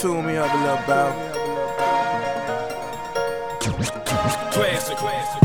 Tune me up a little, bow. Classic. Classic.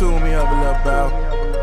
tune me up a little, bow.